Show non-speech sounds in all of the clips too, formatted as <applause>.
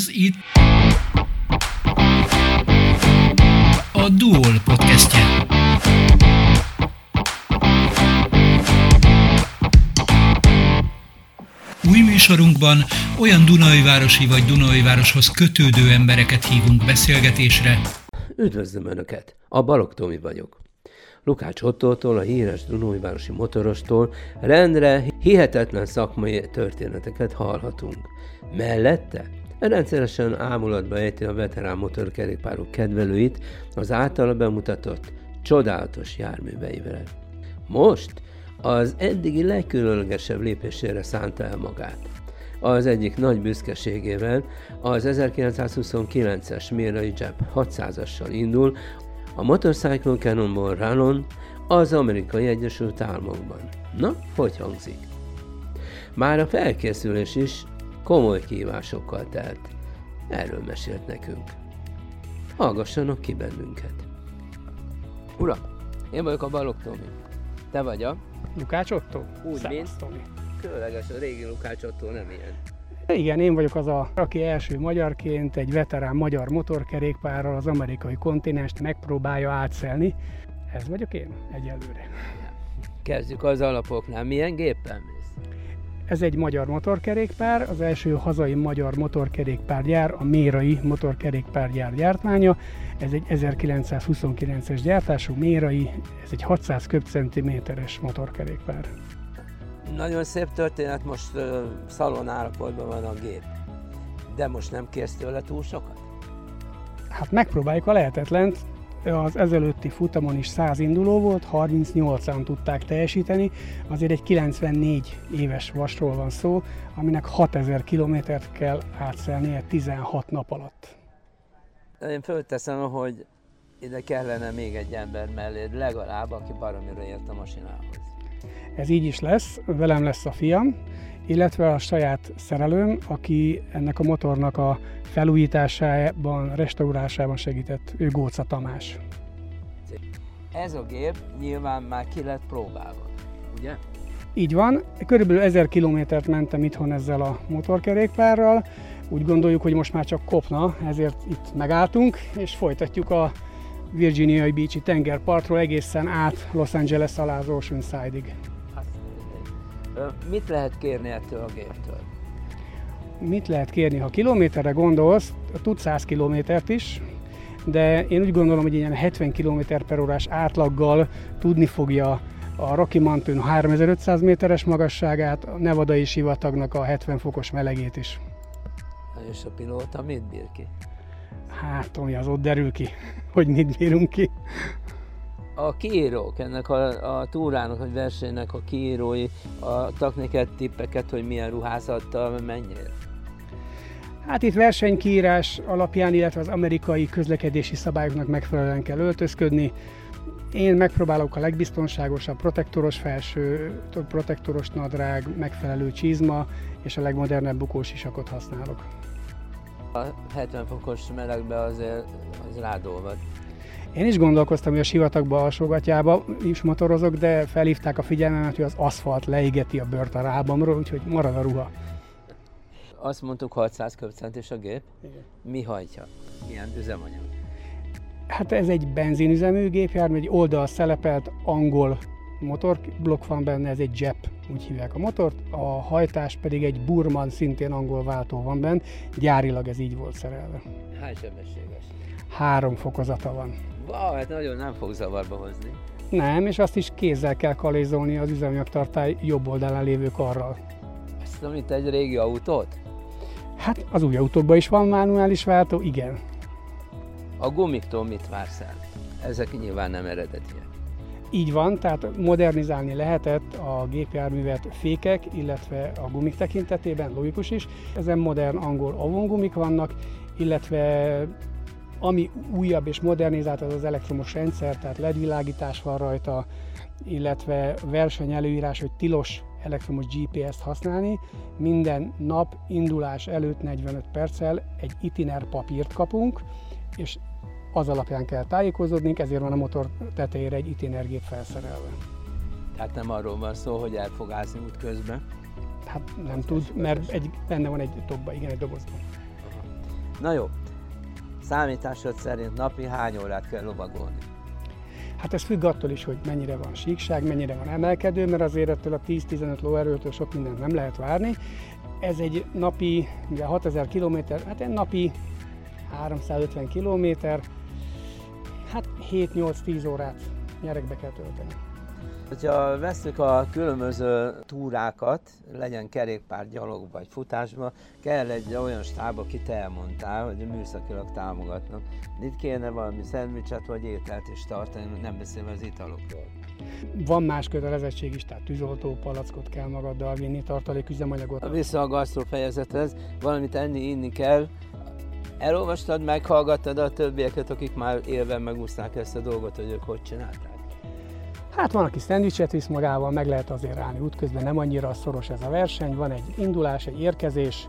Ez itt a Duol podcastje. Új műsorunkban olyan Dunai városi vagy Dunai városhoz kötődő embereket hívunk beszélgetésre. Üdvözlöm Önöket! A Balog Tomi vagyok. Lukács Ottótól, a híres Dunóivárosi motorostól rendre hihetetlen szakmai történeteket hallhatunk. Mellette rendszeresen ámulatba ejti a veterán motorkerékpárok kedvelőit az általa bemutatott csodálatos járműveivel. Most az eddigi legkülönlegesebb lépésére szánta el magát. Az egyik nagy büszkeségével az 1929-es Mirai Jab 600-assal indul a Motorcycle Cannonball Rallon az Amerikai Egyesült Államokban. Na, hogy hangzik? Már a felkészülés is komoly kívásokkal telt. Erről mesélt nekünk. Hallgassanak ki bennünket. Ura, én vagyok a Balog Tomi. Te vagy a? Lukács Otto? Úgy, mint? Tomi. Különleges, a régi Lukács Otto nem ilyen. Igen, én vagyok az a, aki első magyarként egy veterán magyar motorkerékpárral az amerikai kontinenst megpróbálja átszelni. Ez vagyok én egyelőre. Kezdjük az alapoknál. Milyen mész? Ez egy magyar motorkerékpár, az első hazai magyar motorkerékpárgyár, a Mérai motorkerékpárgyár gyártmánya. Ez egy 1929-es gyártású Mérai, ez egy 600 köbcentiméteres motorkerékpár. Nagyon szép történet, most uh, szalon állapotban van a gép. De most nem kérsz tőle túl sokat? Hát megpróbáljuk a lehetetlent. Az ezelőtti futamon is 100 induló volt, 38-an tudták teljesíteni. Azért egy 94 éves vasról van szó, aminek 6000 kilométert kell átszelnie 16 nap alatt. Én fölteszem, hogy ide kellene még egy ember mellé, legalább, aki baromira ért a masinához. Ez így is lesz, velem lesz a fiam, illetve a saját szerelőm, aki ennek a motornak a felújításában, restaurálásában segített, ő Góca Tamás. Ez a gép nyilván már ki lett próbálva, ugye? Így van, körülbelül 1000 kilométert mentem itthon ezzel a motorkerékpárral, úgy gondoljuk, hogy most már csak kopna, ezért itt megálltunk, és folytatjuk a Virginiai Beach-i tengerpartról egészen át Los Angeles alá az Oceanside-ig. Mit lehet kérni ettől a géptől? Mit lehet kérni? Ha kilométerre gondolsz, tud 100 kilométert is, de én úgy gondolom, hogy ilyen 70 km per órás átlaggal tudni fogja a Rocky Mountain 3500 méteres magasságát, a Nevadai sivatagnak a 70 fokos melegét is. És a pilóta mit bír ki? Hát, Tomi, az ott derül ki, <laughs> hogy mit bírunk ki. A kiírók ennek a, a túrának, vagy versenynek a kiírói adtak neked tippeket, hogy milyen ruházattal menjél? Hát itt versenykiírás alapján, illetve az amerikai közlekedési szabályoknak megfelelően kell öltözködni. Én megpróbálok a legbiztonságosabb protektoros felső, protektoros nadrág, megfelelő csizma és a legmodernebb bukós isakot használok. A 70 fokos melegbe azért az rádolvad. Én is gondolkoztam, hogy a sivatagba alsógatjába is motorozok, de felhívták a figyelmemet, hogy az aszfalt leégeti a bört a rábamról, úgyhogy marad a ruha. Azt mondtuk 600 köbcentis a gép. Igen. Mi hajtja? Milyen üzemanyag? Hát ez egy benzinüzemű gépjármű, egy oldal szelepelt angol motorblokk van benne, ez egy JEP, úgy hívják a motort, a hajtás pedig egy Burman, szintén angol váltó van benne, gyárilag ez így volt szerelve. Hány sebességes? Három fokozata van. Wow, hát nagyon nem fog zavarba hozni. Nem, és azt is kézzel kell kalézolni az üzemanyagtartály jobb oldalán lévő karral. Azt amit egy régi autót? Hát az új autókban is van manuális váltó, igen. A gumiktól mit vársz el? Ezek nyilván nem eredetiek. Így van, tehát modernizálni lehetett a gépjárművet fékek, illetve a gumik tekintetében, logikus is. Ezen modern angol avongumik vannak, illetve ami újabb és modernizált, az az elektromos rendszer, tehát ledvilágítás van rajta, illetve verseny előírás, hogy tilos elektromos GPS-t használni. Minden nap indulás előtt 45 perccel egy itiner papírt kapunk, és az alapján kell tájékozódnunk, ezért van a motor tetejére egy itinergép felszerelve. Tehát nem arról van szó, hogy el fog ázni útközben. Hát nem tud, mert egy, benne van egy tobba, igen, egy dobozban. Na jó, számításod szerint napi hány órát kell lovagolni? Hát ez függ attól is, hogy mennyire van síkság, mennyire van emelkedő, mert azért ettől a 10-15 lóerőtől sok mindent nem lehet várni. Ez egy napi, ugye 6000 km, hát egy napi 350 km, hát 7-8-10 órát nyerekbe kell tölteni. Ha veszük a különböző túrákat, legyen kerékpár, gyalog vagy futásba, kell egy olyan stáb, akit elmondtál, hogy műszakilag támogatnak. Itt kéne valami szendvicset vagy ételt is tartani, nem beszélve az italokról. Van más kötelezettség is, tehát tűzoltó palackot kell magaddal vinni, tartaléküzemanyagot. Vissza a gasztró fejezethez, valamit enni, inni kell, Elolvastad, meghallgattad a többieket, akik már élve megúszták ezt a dolgot, hogy ők hogy csinálták? Hát van, aki szendvicset visz magával, meg lehet azért állni útközben, nem annyira szoros ez a verseny, van egy indulás, egy érkezés,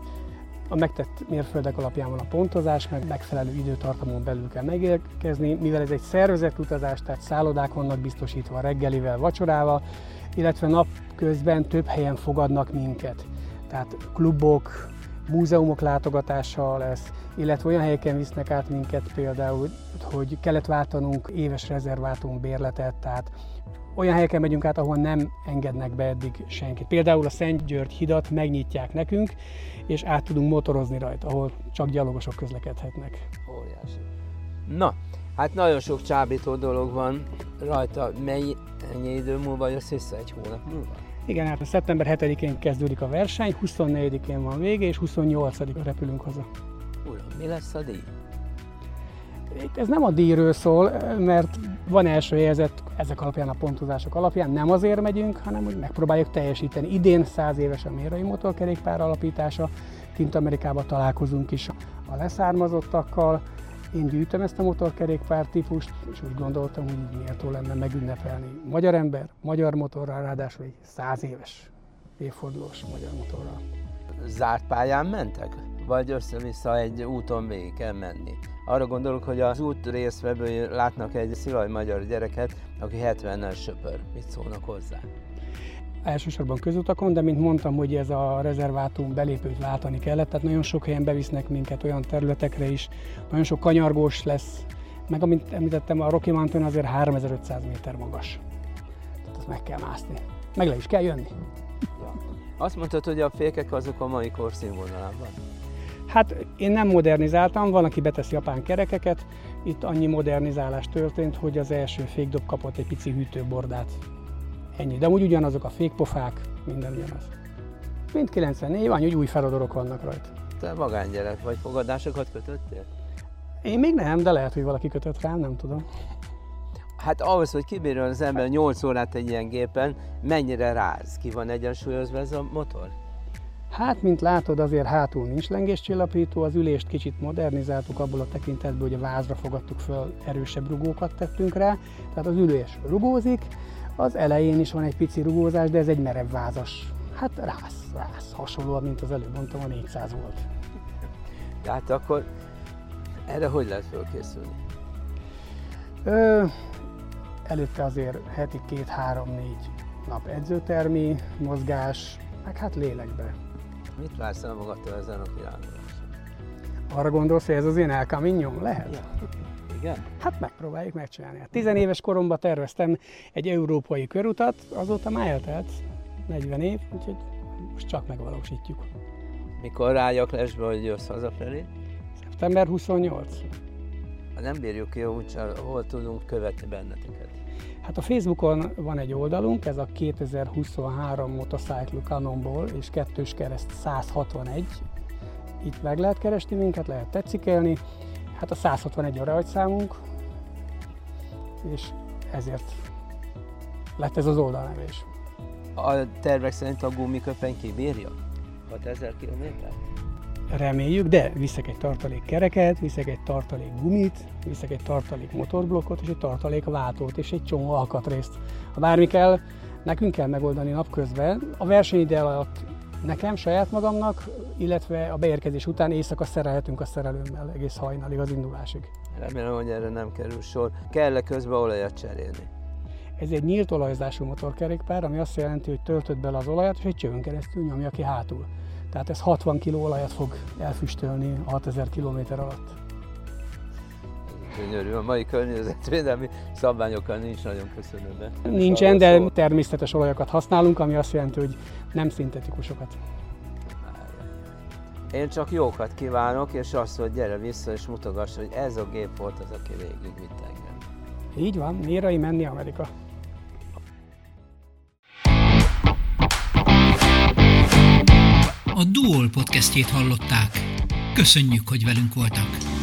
a megtett mérföldek alapján van a pontozás, meg megfelelő időtartamon belül kell megérkezni, mivel ez egy szervezett utazás, tehát szállodák vannak biztosítva reggelivel, vacsorával, illetve napközben több helyen fogadnak minket. Tehát klubok, múzeumok látogatása lesz, illetve olyan helyeken visznek át minket például, hogy kellett váltanunk éves rezervátum bérletet, tehát olyan helyeken megyünk át, ahol nem engednek be eddig senkit. Például a Szent György hidat megnyitják nekünk, és át tudunk motorozni rajta, ahol csak gyalogosok közlekedhetnek. Óriási. Na, hát nagyon sok csábító dolog van rajta. Mennyi, ennyi idő múlva jössz vissza? Egy hónap múlva? Igen, hát a szeptember 7-én kezdődik a verseny, 24-én van vége, és 28-án repülünk haza. Uram, mi lesz a díj? Itt ez nem a díjról szól, mert van első helyezett ezek alapján a pontozások alapján, nem azért megyünk, hanem hogy megpróbáljuk teljesíteni. Idén 100 éves a mérai motorkerékpár alapítása, kint Amerikában találkozunk is a leszármazottakkal, én gyűjtöm ezt a motorkerékpár típust, és úgy gondoltam, hogy méltó lenne megünnepelni. Magyar ember, magyar motorral, ráadásul egy száz éves évfordulós magyar motorral. Zárt pályán mentek? Vagy össze-vissza egy úton végig kell menni? Arra gondolok, hogy az út részvevői látnak egy szilaj magyar gyereket, aki 70-nel söpör. Mit szólnak hozzá? Elsősorban közutakon, de mint mondtam, hogy ez a rezervátum belépőt váltani kellett, tehát nagyon sok helyen bevisznek minket olyan területekre is, nagyon sok kanyargós lesz, meg amint említettem, a Rocky Mountain azért 3500 méter magas. Tehát azt meg kell mászni. Meg le is kell jönni. Ja. Azt mondtad, hogy a fékek azok a mai kor színvonalában. Hát én nem modernizáltam, van, aki betesz japán kerekeket, itt annyi modernizálás történt, hogy az első fékdob kapott egy pici hűtőbordát. Ennyi, de úgy ugyanazok a fékpofák, minden ugyanaz. Mind 94 van, hogy új feladorok vannak rajta. Te magángyerek vagy, fogadásokat kötöttél? Én még nem, de lehet, hogy valaki kötött rám, nem tudom. Hát ahhoz, hogy kibírjon az ember 8 órát egy ilyen gépen, mennyire ráz? Ki van egyensúlyozva ez a motor? Hát, mint látod, azért hátul nincs lengéscsillapító, az ülést kicsit modernizáltuk abból a tekintetből, hogy a vázra fogadtuk föl, erősebb rugókat tettünk rá, tehát az ülés rugózik, az elején is van egy pici rugózás, de ez egy merev vázas. Hát rász, rász, hasonlóan, mint az előbb mondtam, a 400 volt. Tehát akkor erre hogy lehet fölkészülni? Ö, előtte azért heti két-három-négy nap edzőtermi, mozgás, meg hát lélekbe. Mit vársz el magadtól ezen a kiránduláson? Arra gondolsz, hogy ez az én El Lehet? Ja. Igen? Hát megpróbáljuk megcsinálni. Hát tizenéves koromban terveztem egy európai körutat, azóta már eltelt 40 év, úgyhogy most csak megvalósítjuk. Mikor rájak lesbe, hogy jössz hazafelé? Szeptember 28. Nem bírjuk ki, úgyse, hol tudunk követni benneteket. Hát a Facebookon van egy oldalunk, ez a 2023 Motorcycle Cannonball és kettős kereszt 161. Itt meg lehet keresni minket, lehet tetszikelni. Hát a 161 a rajtszámunk, és ezért lett ez az oldalnevés. A tervek szerint a gumiköpeny kibírja? 6000 km? Reméljük, de viszek egy tartalék kereket, viszek egy tartalék gumit, viszek egy tartalék motorblokkot, és egy tartalék váltót, és egy csomó alkatrészt. Ha bármi kell, nekünk kell megoldani napközben. A versenyidő alatt nekem, saját magamnak, illetve a beérkezés után éjszaka szerelhetünk a szerelőmmel egész hajnalig az indulásig. Remélem, hogy erre nem kerül sor. Kell-e közben olajat cserélni? Ez egy nyílt olajzású motorkerékpár, ami azt jelenti, hogy töltött bele az olajat, és egy csövön keresztül nyomja ki hátul. Tehát ez 60 kg olajat fog elfüstölni 6000 km alatt. Gyönyörű, a mai környezetvédelmi szabványokkal nincs nagyon köszönőbe. Nincsen, de természetes olajokat használunk, ami azt jelenti, hogy nem szintetikusokat. Én csak jókat kívánok, és azt, hogy gyere vissza és mutogass, hogy ez a gép volt az, aki végig vitt engem. Így van, Mérai menni Amerika. A Duol podcastjét hallották. Köszönjük, hogy velünk voltak.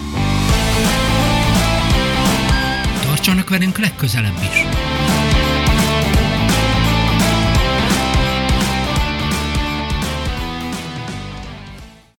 Tartsanak velünk legközelebb is!